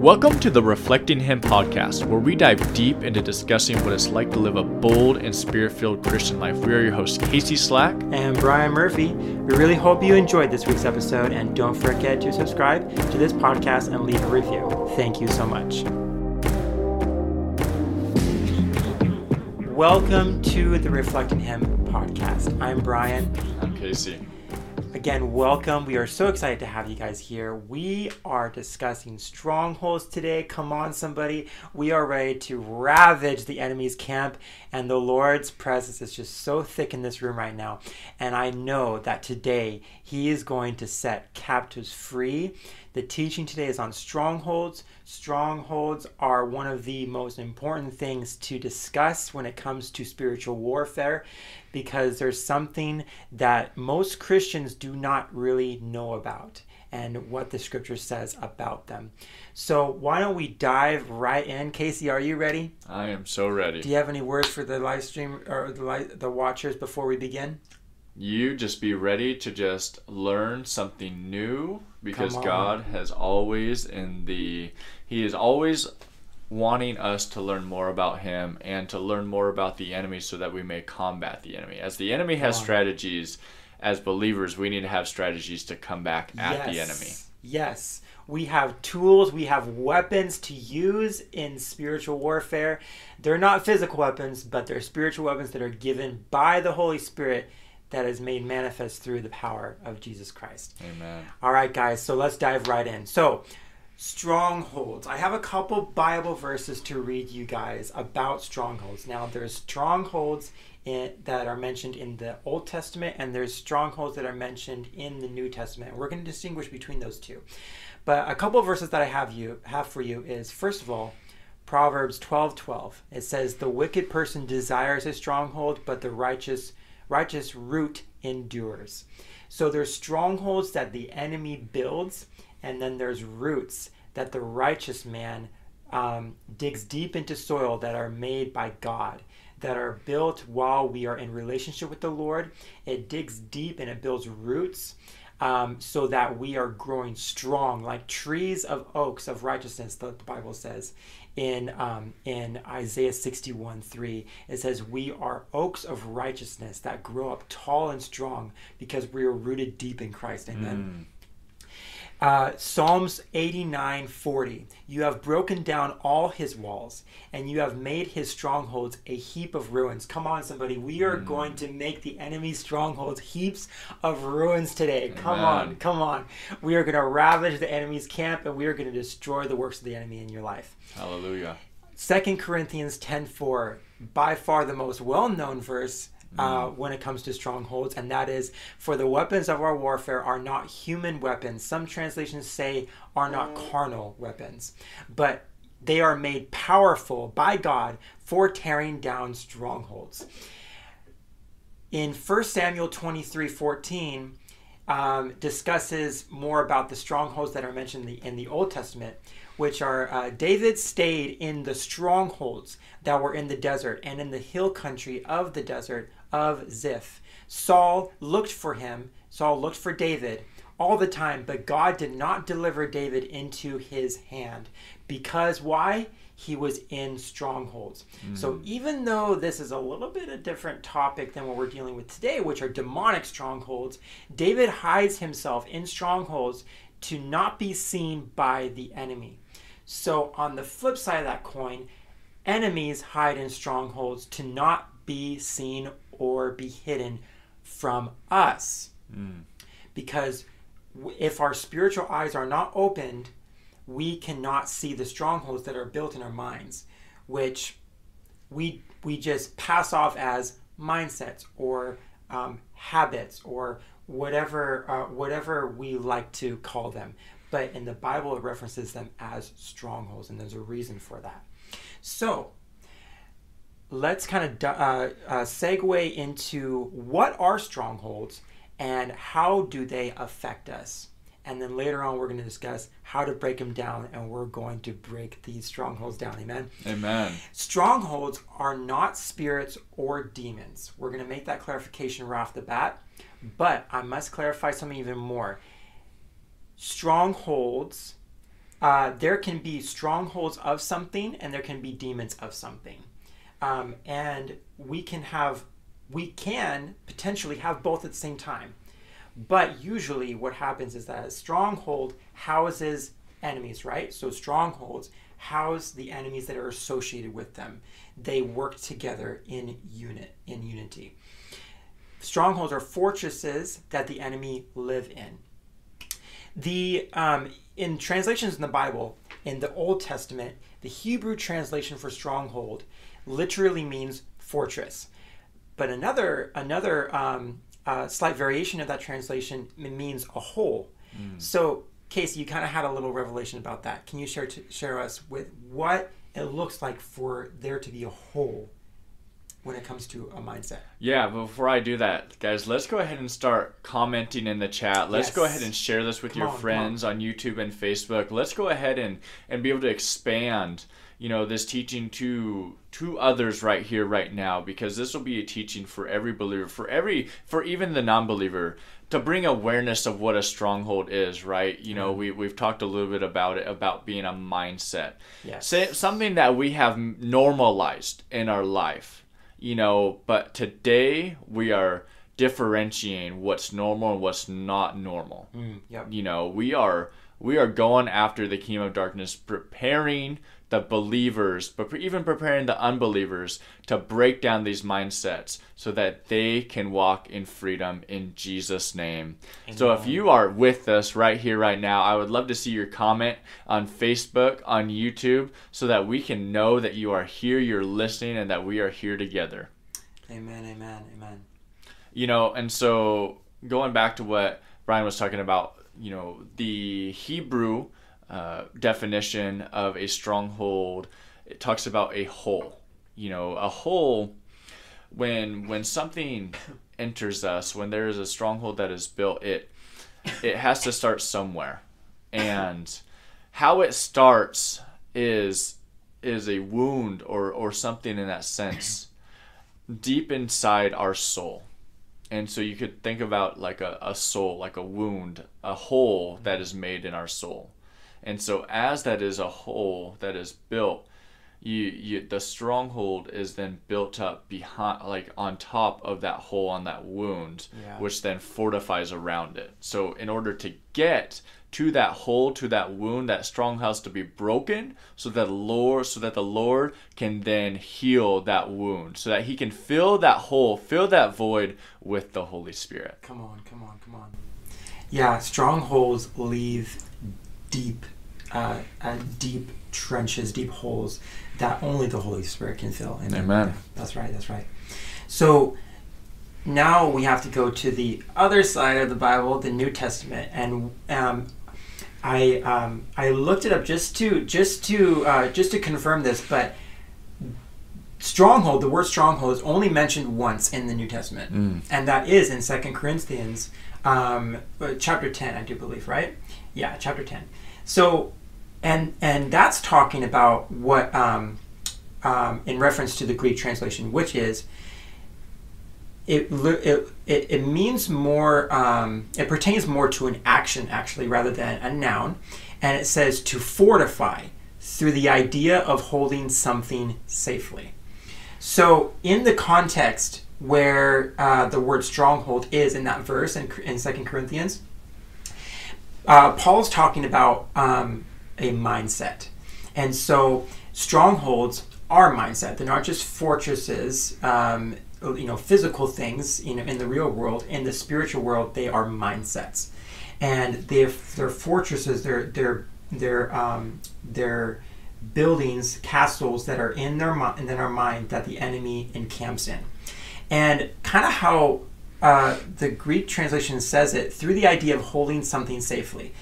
Welcome to the Reflecting Him podcast, where we dive deep into discussing what it's like to live a bold and spirit filled Christian life. We are your hosts, Casey Slack and Brian Murphy. We really hope you enjoyed this week's episode, and don't forget to subscribe to this podcast and leave a review. Thank you so much. Welcome to the Reflecting Him podcast. I'm Brian. I'm Casey. Again, welcome. We are so excited to have you guys here. We are discussing strongholds today. Come on, somebody. We are ready to ravage the enemy's camp, and the Lord's presence is just so thick in this room right now. And I know that today He is going to set captives free. The teaching today is on strongholds. Strongholds are one of the most important things to discuss when it comes to spiritual warfare because there's something that most Christians do not really know about and what the scripture says about them. So, why don't we dive right in? Casey, are you ready? I am so ready. Do you have any words for the live stream or the, the watchers before we begin? You just be ready to just learn something new because God has always in the he is always wanting us to learn more about him and to learn more about the enemy so that we may combat the enemy. As the enemy has strategies, as believers, we need to have strategies to come back at yes. the enemy. Yes. We have tools, we have weapons to use in spiritual warfare. They're not physical weapons, but they're spiritual weapons that are given by the Holy Spirit that is made manifest through the power of Jesus Christ. Amen. All right, guys, so let's dive right in. So, strongholds. I have a couple Bible verses to read you guys about strongholds. Now, there's strongholds in, that are mentioned in the Old Testament, and there's strongholds that are mentioned in the New Testament. We're going to distinguish between those two. But a couple verses that I have you have for you is first of all, Proverbs 12 12. It says, The wicked person desires a stronghold, but the righteous righteous root endures. So there's strongholds that the enemy builds and then there's roots that the righteous man um, digs deep into soil that are made by God, that are built while we are in relationship with the Lord. It digs deep and it builds roots. Um, so that we are growing strong like trees of oaks of righteousness, the, the Bible says in um, in Isaiah 61 3. It says, We are oaks of righteousness that grow up tall and strong because we are rooted deep in Christ. Amen. Mm. Uh, Psalms 89 40. You have broken down all his walls, and you have made his strongholds a heap of ruins. Come on, somebody. We are mm. going to make the enemy's strongholds heaps of ruins today. Amen. Come on, come on. We are going to ravage the enemy's camp, and we are going to destroy the works of the enemy in your life. Hallelujah. Second Corinthians 10 4. By far the most well known verse uh, mm. when it comes to strongholds, and that is for the weapons of our warfare are not human weapons. Some translations say are not mm. carnal weapons, but they are made powerful by God for tearing down strongholds. In 1 Samuel 23 14, um, discusses more about the strongholds that are mentioned in the, in the Old Testament, which are uh, David stayed in the strongholds that were in the desert and in the hill country of the desert of Ziph. Saul looked for him, Saul looked for David all the time, but God did not deliver David into his hand. Because why? He was in strongholds. Mm. So even though this is a little bit a different topic than what we're dealing with today, which are demonic strongholds, David hides himself in strongholds to not be seen by the enemy. So on the flip side of that coin, enemies hide in strongholds to not be seen or be hidden from us. Mm. Because if our spiritual eyes are not opened, we cannot see the strongholds that are built in our minds, which we we just pass off as mindsets or um, habits or whatever uh, whatever we like to call them. But in the Bible, it references them as strongholds, and there's a reason for that. So let's kind of uh, uh, segue into what are strongholds and how do they affect us. And then later on, we're going to discuss how to break them down, and we're going to break these strongholds down. Amen. Amen. Strongholds are not spirits or demons. We're going to make that clarification right off the bat. But I must clarify something even more. Strongholds uh, there can be strongholds of something and there can be demons of something. Um, and we can have, we can potentially have both at the same time. But usually what happens is that a stronghold houses enemies, right? So strongholds house the enemies that are associated with them. They work together in unit, in unity. Strongholds are fortresses that the enemy live in. The um, in translations in the Bible, in the Old Testament, the Hebrew translation for stronghold literally means fortress. But another another um, uh, slight variation of that translation means a hole. Mm. So, Casey, you kind of had a little revelation about that. Can you share to, share us with what it looks like for there to be a hole when it comes to a mindset. Yeah, but before I do that, guys, let's go ahead and start commenting in the chat. Let's yes. go ahead and share this with come your on, friends on. on YouTube and Facebook. Let's go ahead and and be able to expand, you know, this teaching to to others right here right now because this will be a teaching for every believer, for every for even the non-believer to bring awareness of what a stronghold is, right? You know, mm-hmm. we we've talked a little bit about it about being a mindset. Yes. Say, something that we have normalized in our life you know, but today we are differentiating what's normal and what's not normal. Mm, yep. You know, we are we are going after the kingdom of darkness, preparing the believers, but even preparing the unbelievers to break down these mindsets so that they can walk in freedom in Jesus' name. Amen. So if you are with us right here, right now, I would love to see your comment on Facebook, on YouTube, so that we can know that you are here, you're listening, and that we are here together. Amen, amen, amen. You know, and so going back to what Brian was talking about, you know, the Hebrew uh, definition of a stronghold, it talks about a hole. You know, a hole when when something enters us, when there is a stronghold that is built, it it has to start somewhere. And how it starts is is a wound or or something in that sense deep inside our soul. And so you could think about like a, a soul, like a wound, a hole that mm-hmm. is made in our soul. And so as that is a hole that is built, you, you the stronghold is then built up behind like on top of that hole on that wound yeah. which then fortifies around it so in order to get to that hole to that wound that strong house to be broken so that the lord so that the lord can then heal that wound so that he can fill that hole fill that void with the holy spirit come on come on come on yeah strongholds leave deep, uh, uh, deep trenches, deep holes that only the Holy Spirit can fill. Amen. Amen. That's right. That's right. So now we have to go to the other side of the Bible, the New Testament, and um, I um, I looked it up just to just to uh, just to confirm this, but stronghold, the word stronghold is only mentioned once in the New Testament, mm. and that is in Second Corinthians um, uh, chapter ten, I do believe, right? Yeah, chapter ten. So, and and that's talking about what um, um, in reference to the Greek translation, which is it it, it, means more um, it pertains more to an action actually rather than a noun, and it says to fortify through the idea of holding something safely. So, in the context where uh, the word stronghold is in that verse in, in Second Corinthians, uh, Paul's talking about um, a mindset. And so strongholds are mindset. They're not just fortresses, um, you know, physical things, you know, in the real world. In the spiritual world, they are mindsets. And they're, they're fortresses, they're, they're, they're, um, they're buildings, castles that are in their, mind in our mind that the enemy encamps in. And kind of how uh, the Greek translation says it through the idea of holding something safely.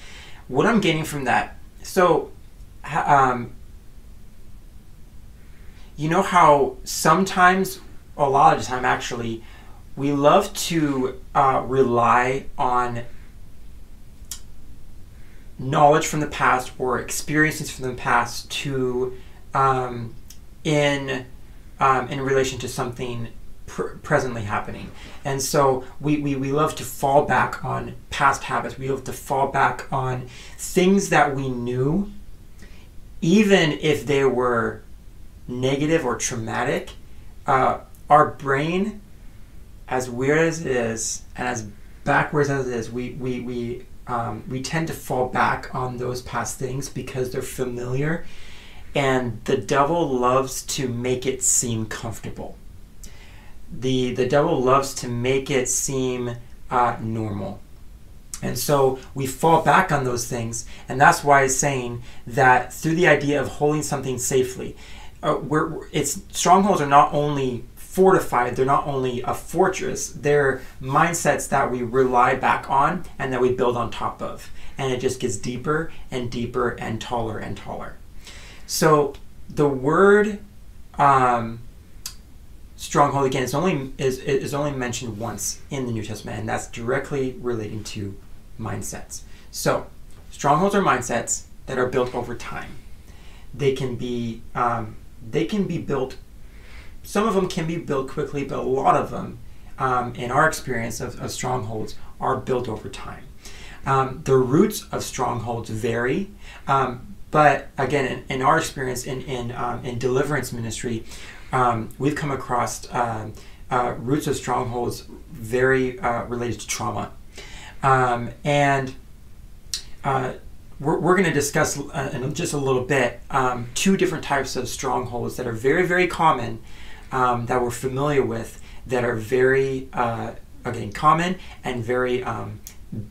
What I'm getting from that, so, um, you know how sometimes, a lot of the time actually, we love to uh, rely on knowledge from the past or experiences from the past to um, in um, in relation to something pr- presently happening. And so we, we, we love to fall back on past habits. We love to fall back on things that we knew even if they were negative or traumatic, uh, our brain, as weird as it is, and as backwards as it is, we we we um, we tend to fall back on those past things because they're familiar, and the devil loves to make it seem comfortable. the The devil loves to make it seem uh, normal. And so we fall back on those things, and that's why it's saying that through the idea of holding something safely, uh, we're, it's strongholds are not only fortified, they're not only a fortress, they're mindsets that we rely back on and that we build on top of, and it just gets deeper and deeper and taller and taller. So the word um, stronghold again is only is, is only mentioned once in the New Testament, and that's directly relating to mindsets. So, strongholds are mindsets that are built over time. They can be um, they can be built. Some of them can be built quickly, but a lot of them, um, in our experience of, of, strongholds, are built over time. Um, the roots of strongholds vary, um, but again, in, in, our experience in in, um, in deliverance ministry, um, we've come across uh, uh, roots of strongholds very uh, related to trauma um, and uh, we're, we're going to discuss uh, in just a little bit two different types of strongholds that are very, very common um, that we're familiar with that are very, uh, again, common and very um,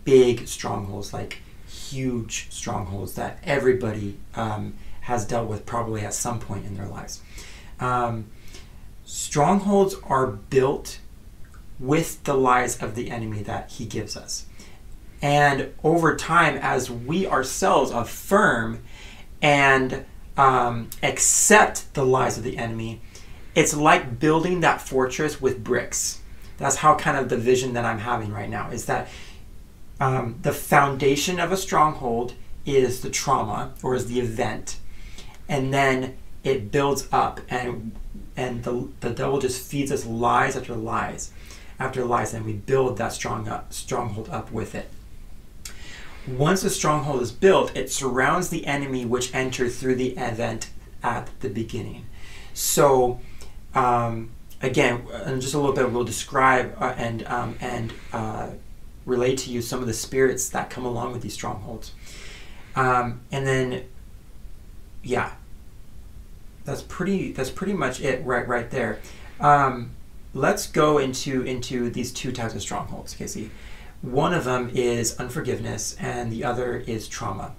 big strongholds, like huge strongholds that everybody um, has dealt with probably at some point in their lives. Um, strongholds are built with the lies of the enemy that he gives us. And over time, as we ourselves affirm and um, accept the lies of the enemy, it's like building that fortress with bricks. That's how kind of the vision that I'm having right now is that um, the foundation of a stronghold is the trauma or is the event, and then it builds up, and and the the devil just feeds us lies after lies after lies, and we build that strong up, stronghold up with it. Once a stronghold is built, it surrounds the enemy which entered through the event at the beginning. So, um, again, in just a little bit, we'll describe uh, and um, and uh, relate to you some of the spirits that come along with these strongholds. Um, and then, yeah, that's pretty. That's pretty much it, right? Right there. Um, let's go into into these two types of strongholds, Casey. One of them is unforgiveness, and the other is trauma.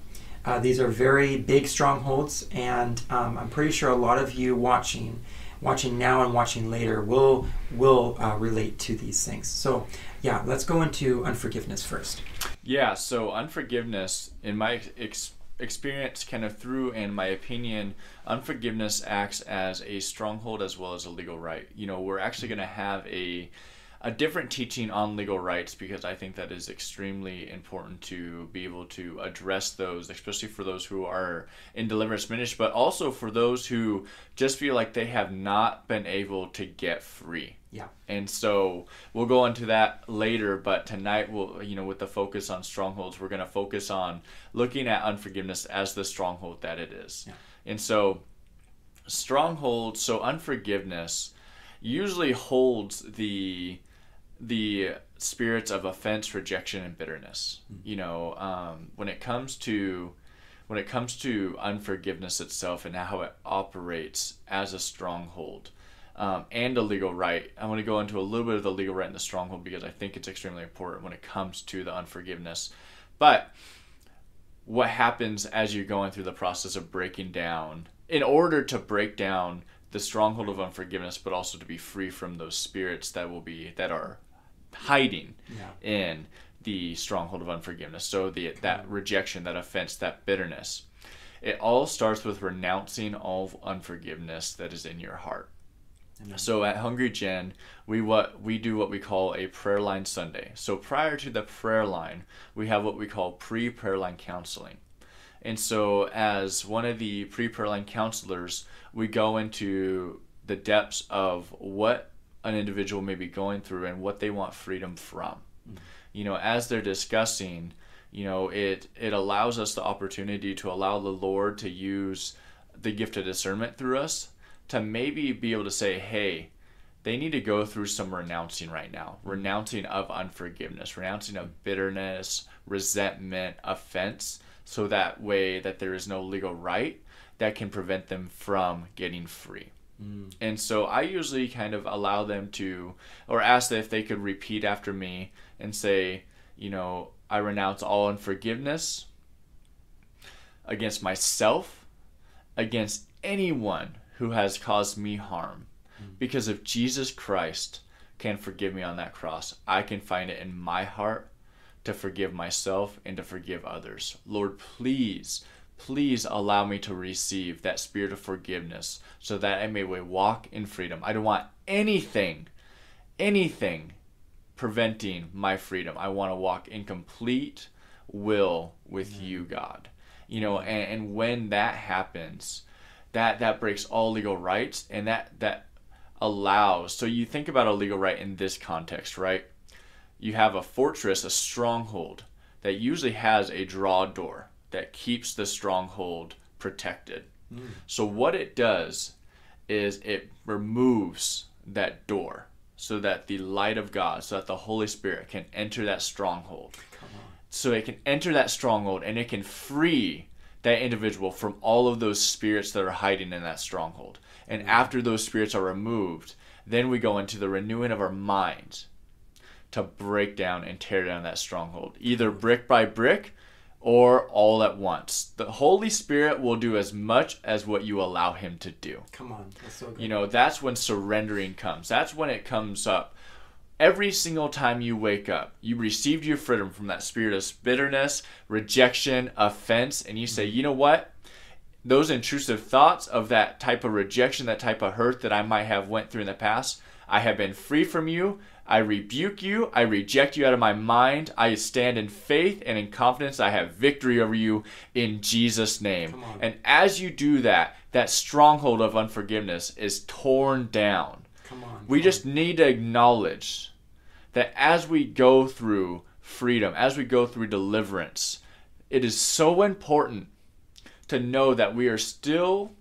Uh, these are very big strongholds, and um, I'm pretty sure a lot of you watching, watching now and watching later, will will uh, relate to these things. So, yeah, let's go into unforgiveness first. Yeah. So unforgiveness, in my ex- experience, kind of through, and my opinion, unforgiveness acts as a stronghold as well as a legal right. You know, we're actually going to have a a different teaching on legal rights because I think that is extremely important to be able to address those, especially for those who are in deliverance ministry, but also for those who just feel like they have not been able to get free. Yeah. And so we'll go into that later, but tonight we'll, you know, with the focus on strongholds, we're going to focus on looking at unforgiveness as the stronghold that it is. Yeah. And so strongholds, so unforgiveness usually holds the the spirits of offense, rejection, and bitterness. Mm-hmm. You know, um, when it comes to when it comes to unforgiveness itself and how it operates as a stronghold um, and a legal right, I want to go into a little bit of the legal right and the stronghold because I think it's extremely important when it comes to the unforgiveness. But what happens as you're going through the process of breaking down, in order to break down the stronghold of unforgiveness, but also to be free from those spirits that will be that are hiding yeah. in the stronghold of unforgiveness. So the that rejection, that offense, that bitterness. It all starts with renouncing all unforgiveness that is in your heart. Amen. So at Hungry Gen, we what we do what we call a prayer line Sunday. So prior to the prayer line, we have what we call pre-prayer line counseling. And so as one of the pre-prayer line counselors, we go into the depths of what an individual may be going through and what they want freedom from. Mm-hmm. You know, as they're discussing, you know, it it allows us the opportunity to allow the Lord to use the gift of discernment through us to maybe be able to say, hey, they need to go through some renouncing right now renouncing of unforgiveness renouncing of bitterness resentment offense so that way that there is no legal right that can prevent them from getting free mm. and so i usually kind of allow them to or ask them if they could repeat after me and say you know i renounce all unforgiveness against myself against anyone who has caused me harm because if Jesus Christ can forgive me on that cross, I can find it in my heart to forgive myself and to forgive others. Lord, please, please allow me to receive that spirit of forgiveness so that I may walk in freedom. I don't want anything, anything preventing my freedom. I want to walk in complete will with mm-hmm. you, God. You know, mm-hmm. and, and when that happens, that that breaks all legal rights and that that allows. So you think about a legal right in this context, right? You have a fortress, a stronghold that usually has a draw door that keeps the stronghold protected. Mm. So what it does is it removes that door so that the light of God, so that the Holy Spirit can enter that stronghold. So it can enter that stronghold and it can free that individual from all of those spirits that are hiding in that stronghold. And after those spirits are removed, then we go into the renewing of our minds to break down and tear down that stronghold, either brick by brick or all at once. The Holy Spirit will do as much as what you allow Him to do. Come on, that's so good. You know, that's when surrendering comes. That's when it comes up. Every single time you wake up, you received your freedom from that spirit of bitterness, rejection, offense, and you say, you know what? those intrusive thoughts of that type of rejection, that type of hurt that I might have went through in the past, I have been free from you. I rebuke you. I reject you out of my mind. I stand in faith and in confidence. I have victory over you in Jesus' name. And as you do that, that stronghold of unforgiveness is torn down. Come on. We just on. need to acknowledge that as we go through freedom, as we go through deliverance, it is so important to know that we are still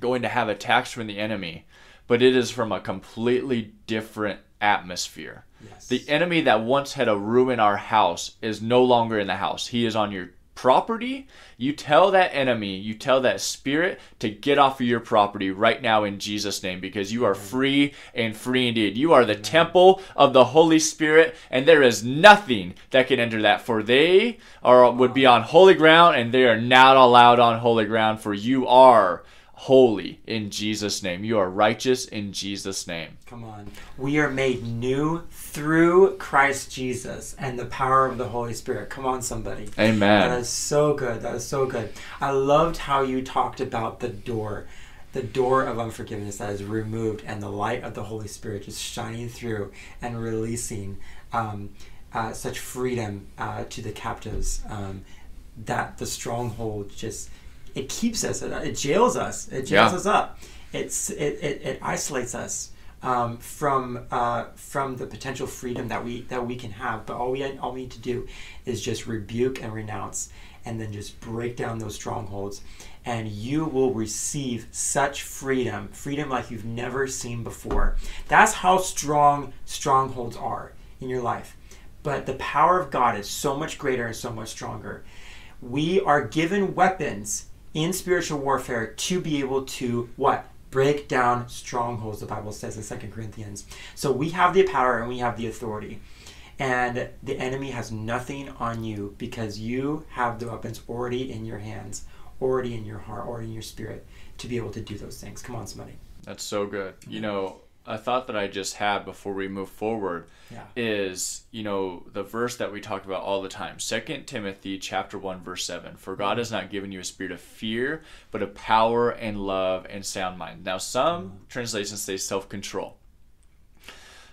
going to have attacks from the enemy, but it is from a completely different atmosphere. Yes. The enemy that once had a room in our house is no longer in the house. He is on your property, you tell that enemy, you tell that spirit to get off of your property right now in Jesus' name because you are free and free indeed. You are the temple of the Holy Spirit, and there is nothing that can enter that, for they are would be on holy ground, and they are not allowed on holy ground, for you are holy in Jesus' name. You are righteous in Jesus' name. Come on. We are made new through Christ Jesus and the power of the Holy Spirit. Come on, somebody. Amen. That is so good. That is so good. I loved how you talked about the door. The door of unforgiveness that is removed, and the light of the Holy Spirit just shining through and releasing um, uh, such freedom uh, to the captives. Um, that the stronghold just it keeps us, it jails us, it jails yeah. us up. It's it, it, it isolates us um, from uh, from the potential freedom that we that we can have. But all we all we need to do is just rebuke and renounce, and then just break down those strongholds, and you will receive such freedom, freedom like you've never seen before. That's how strong strongholds are in your life. But the power of God is so much greater and so much stronger. We are given weapons in spiritual warfare to be able to what? Break down strongholds, the Bible says in Second Corinthians. So we have the power and we have the authority. And the enemy has nothing on you because you have the weapons already in your hands, already in your heart, already in your spirit to be able to do those things. Come on, somebody. That's so good. You know, a thought that I just had before we move forward yeah. is, you know, the verse that we talk about all the time. Second Timothy chapter 1 verse 7. For God has not given you a spirit of fear, but of power and love and sound mind. Now some mm. translations say self-control.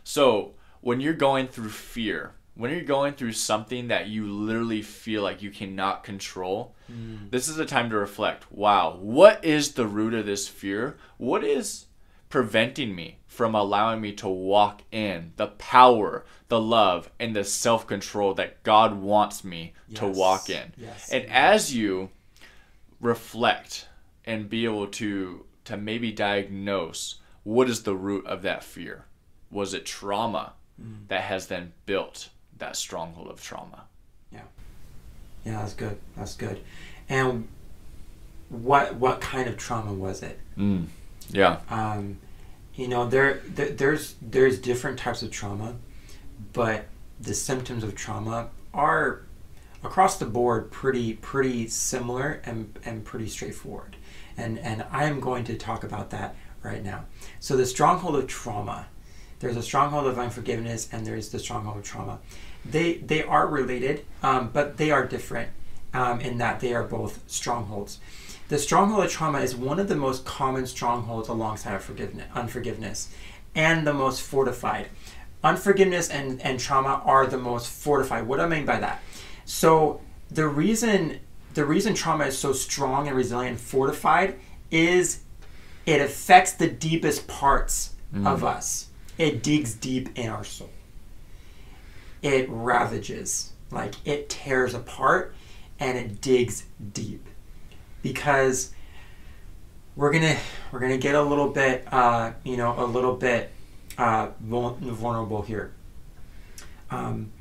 So, when you're going through fear, when you're going through something that you literally feel like you cannot control, mm. this is a time to reflect. Wow, what is the root of this fear? What is preventing me from allowing me to walk in the power, the love, and the self control that God wants me to walk in. Yes. And as you reflect and be able to to maybe diagnose what is the root of that fear was it trauma Mm. that has then built that stronghold of trauma yeah Yeah, that's good. That's good. And what what kind of trauma was it? mm. Yeah Um, you know, there, there there's there's different types of trauma, but the symptoms of trauma are across the board pretty pretty similar and, and pretty straightforward. And and I'm going to talk about that right now. So the stronghold of trauma, there's a stronghold of unforgiveness and there's the stronghold of trauma. They they are related, um, but they are different um, in that they are both strongholds. The stronghold of trauma is one of the most common strongholds alongside of forgiveness, unforgiveness, and the most fortified. Unforgiveness and, and trauma are the most fortified. What do I mean by that? So the reason the reason trauma is so strong and resilient and fortified is it affects the deepest parts mm. of us. It digs deep in our soul. It ravages, like it tears apart and it digs deep. Because we're gonna we're gonna get a little bit uh, you know a little bit uh, vulnerable here. Um,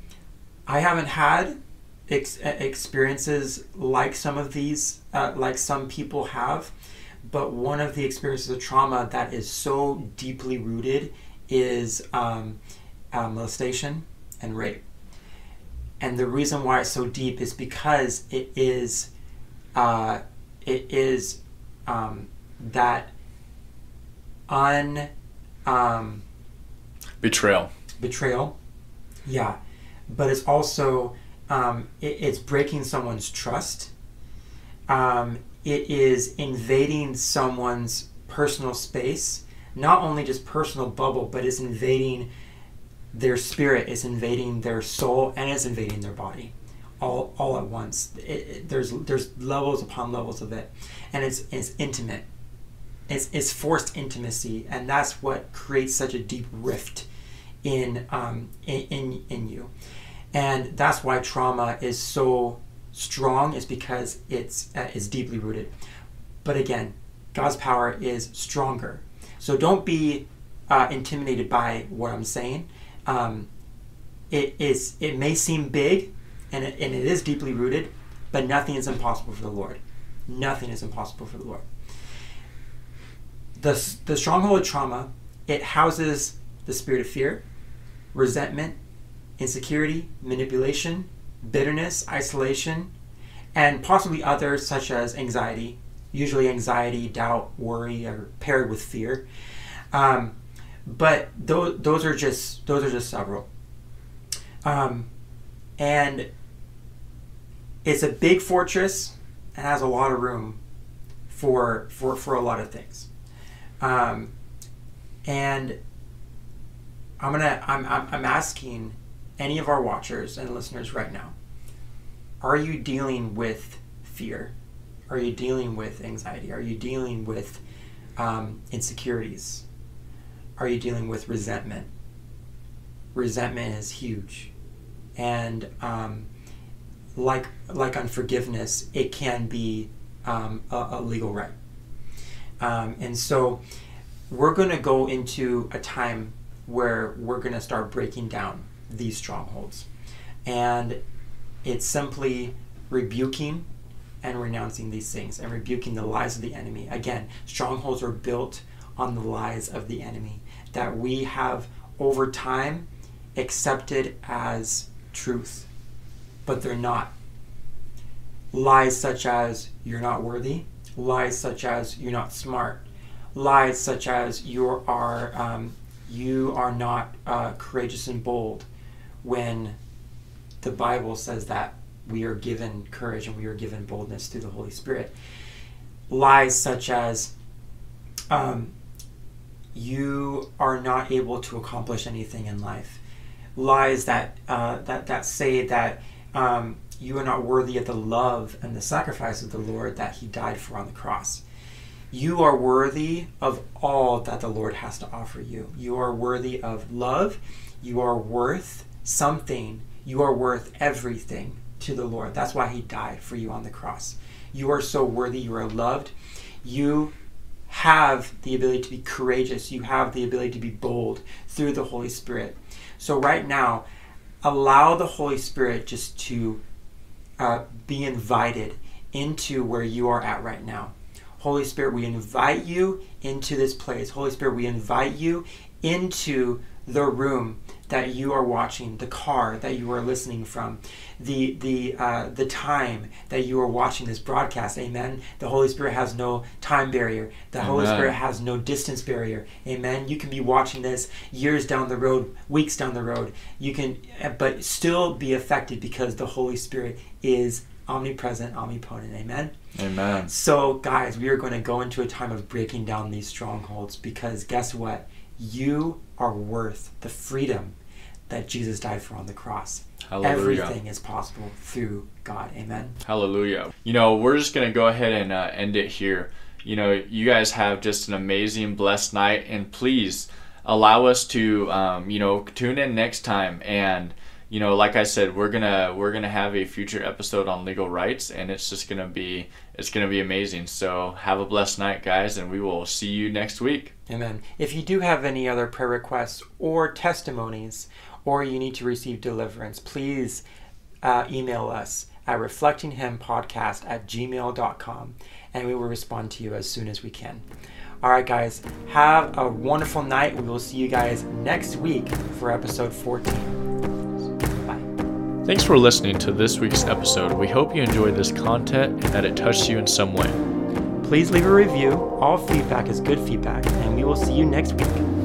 I haven't had ex- experiences like some of these, uh, like some people have, but one of the experiences of trauma that is so deeply rooted is um, uh, molestation and rape. And the reason why it's so deep is because it is, uh, it is um, that un um, betrayal betrayal. Yeah, but it's also um, it, it's breaking someone's trust. Um, it is invading someone's personal space, not only just personal bubble, but it's invading their spirit, it's invading their soul, and it's invading their body, all all at once. It, it- there's there's levels upon levels of it, and it's it's intimate. It's, it's forced intimacy, and that's what creates such a deep rift in um, in, in in you, and that's why trauma is so strong. Is because it's uh, is deeply rooted. But again, God's power is stronger. So don't be uh, intimidated by what I'm saying. Um, it is it may seem big, and it, and it is deeply rooted, but nothing is impossible for the Lord. Nothing is impossible for the Lord. The, the stronghold of trauma, it houses the spirit of fear, resentment, insecurity, manipulation, bitterness, isolation, and possibly others such as anxiety. Usually, anxiety, doubt, worry are paired with fear. Um, but those, those are just those are just several. Um, and it's a big fortress and has a lot of room for for for a lot of things. Um, and I'm gonna I'm, I'm asking any of our watchers and listeners right now. Are you dealing with fear? Are you dealing with anxiety? Are you dealing with um, insecurities? Are you dealing with resentment? Resentment is huge, and um, like like unforgiveness, it can be um, a, a legal right. Um, and so we're going to go into a time where we're going to start breaking down these strongholds. And it's simply rebuking and renouncing these things and rebuking the lies of the enemy. Again, strongholds are built on the lies of the enemy that we have over time accepted as truth, but they're not. Lies such as you're not worthy, lies such as you're not smart, lies such as you are um, you are not uh, courageous and bold, when the Bible says that we are given courage and we are given boldness through the Holy Spirit. Lies such as um, you are not able to accomplish anything in life. Lies that uh, that that say that um, you are not worthy of the love and the sacrifice of the Lord that He died for on the cross. You are worthy of all that the Lord has to offer you. You are worthy of love. You are worth something. You are worth everything to the Lord. That's why He died for you on the cross. You are so worthy. You are loved. You have the ability to be courageous. You have the ability to be bold through the Holy Spirit. So, right now, allow the Holy Spirit just to uh, be invited into where you are at right now. Holy Spirit, we invite you into this place. Holy Spirit, we invite you into the room that you are watching, the car that you are listening from, the the uh, the time that you are watching this broadcast. Amen. The Holy Spirit has no time barrier. The Amen. Holy Spirit has no distance barrier. Amen. You can be watching this years down the road, weeks down the road. You can, but still be affected because the Holy Spirit is omnipresent, omnipotent. Amen. Amen. So, guys, we are going to go into a time of breaking down these strongholds because guess what? You are worth the freedom that Jesus died for on the cross. Hallelujah. Everything is possible through God. Amen. Hallelujah. You know, we're just going to go ahead and uh, end it here. You know, you guys have just an amazing, blessed night, and please allow us to, um, you know, tune in next time and you know like i said we're gonna we're gonna have a future episode on legal rights and it's just gonna be it's gonna be amazing so have a blessed night guys and we will see you next week amen if you do have any other prayer requests or testimonies or you need to receive deliverance, please uh, email us at reflectinghimpodcast at gmail.com and we will respond to you as soon as we can. All right, guys, have a wonderful night. We will see you guys next week for episode 14. Bye. Thanks for listening to this week's episode. We hope you enjoyed this content and that it touched you in some way. Please leave a review. All feedback is good feedback, and we will see you next week.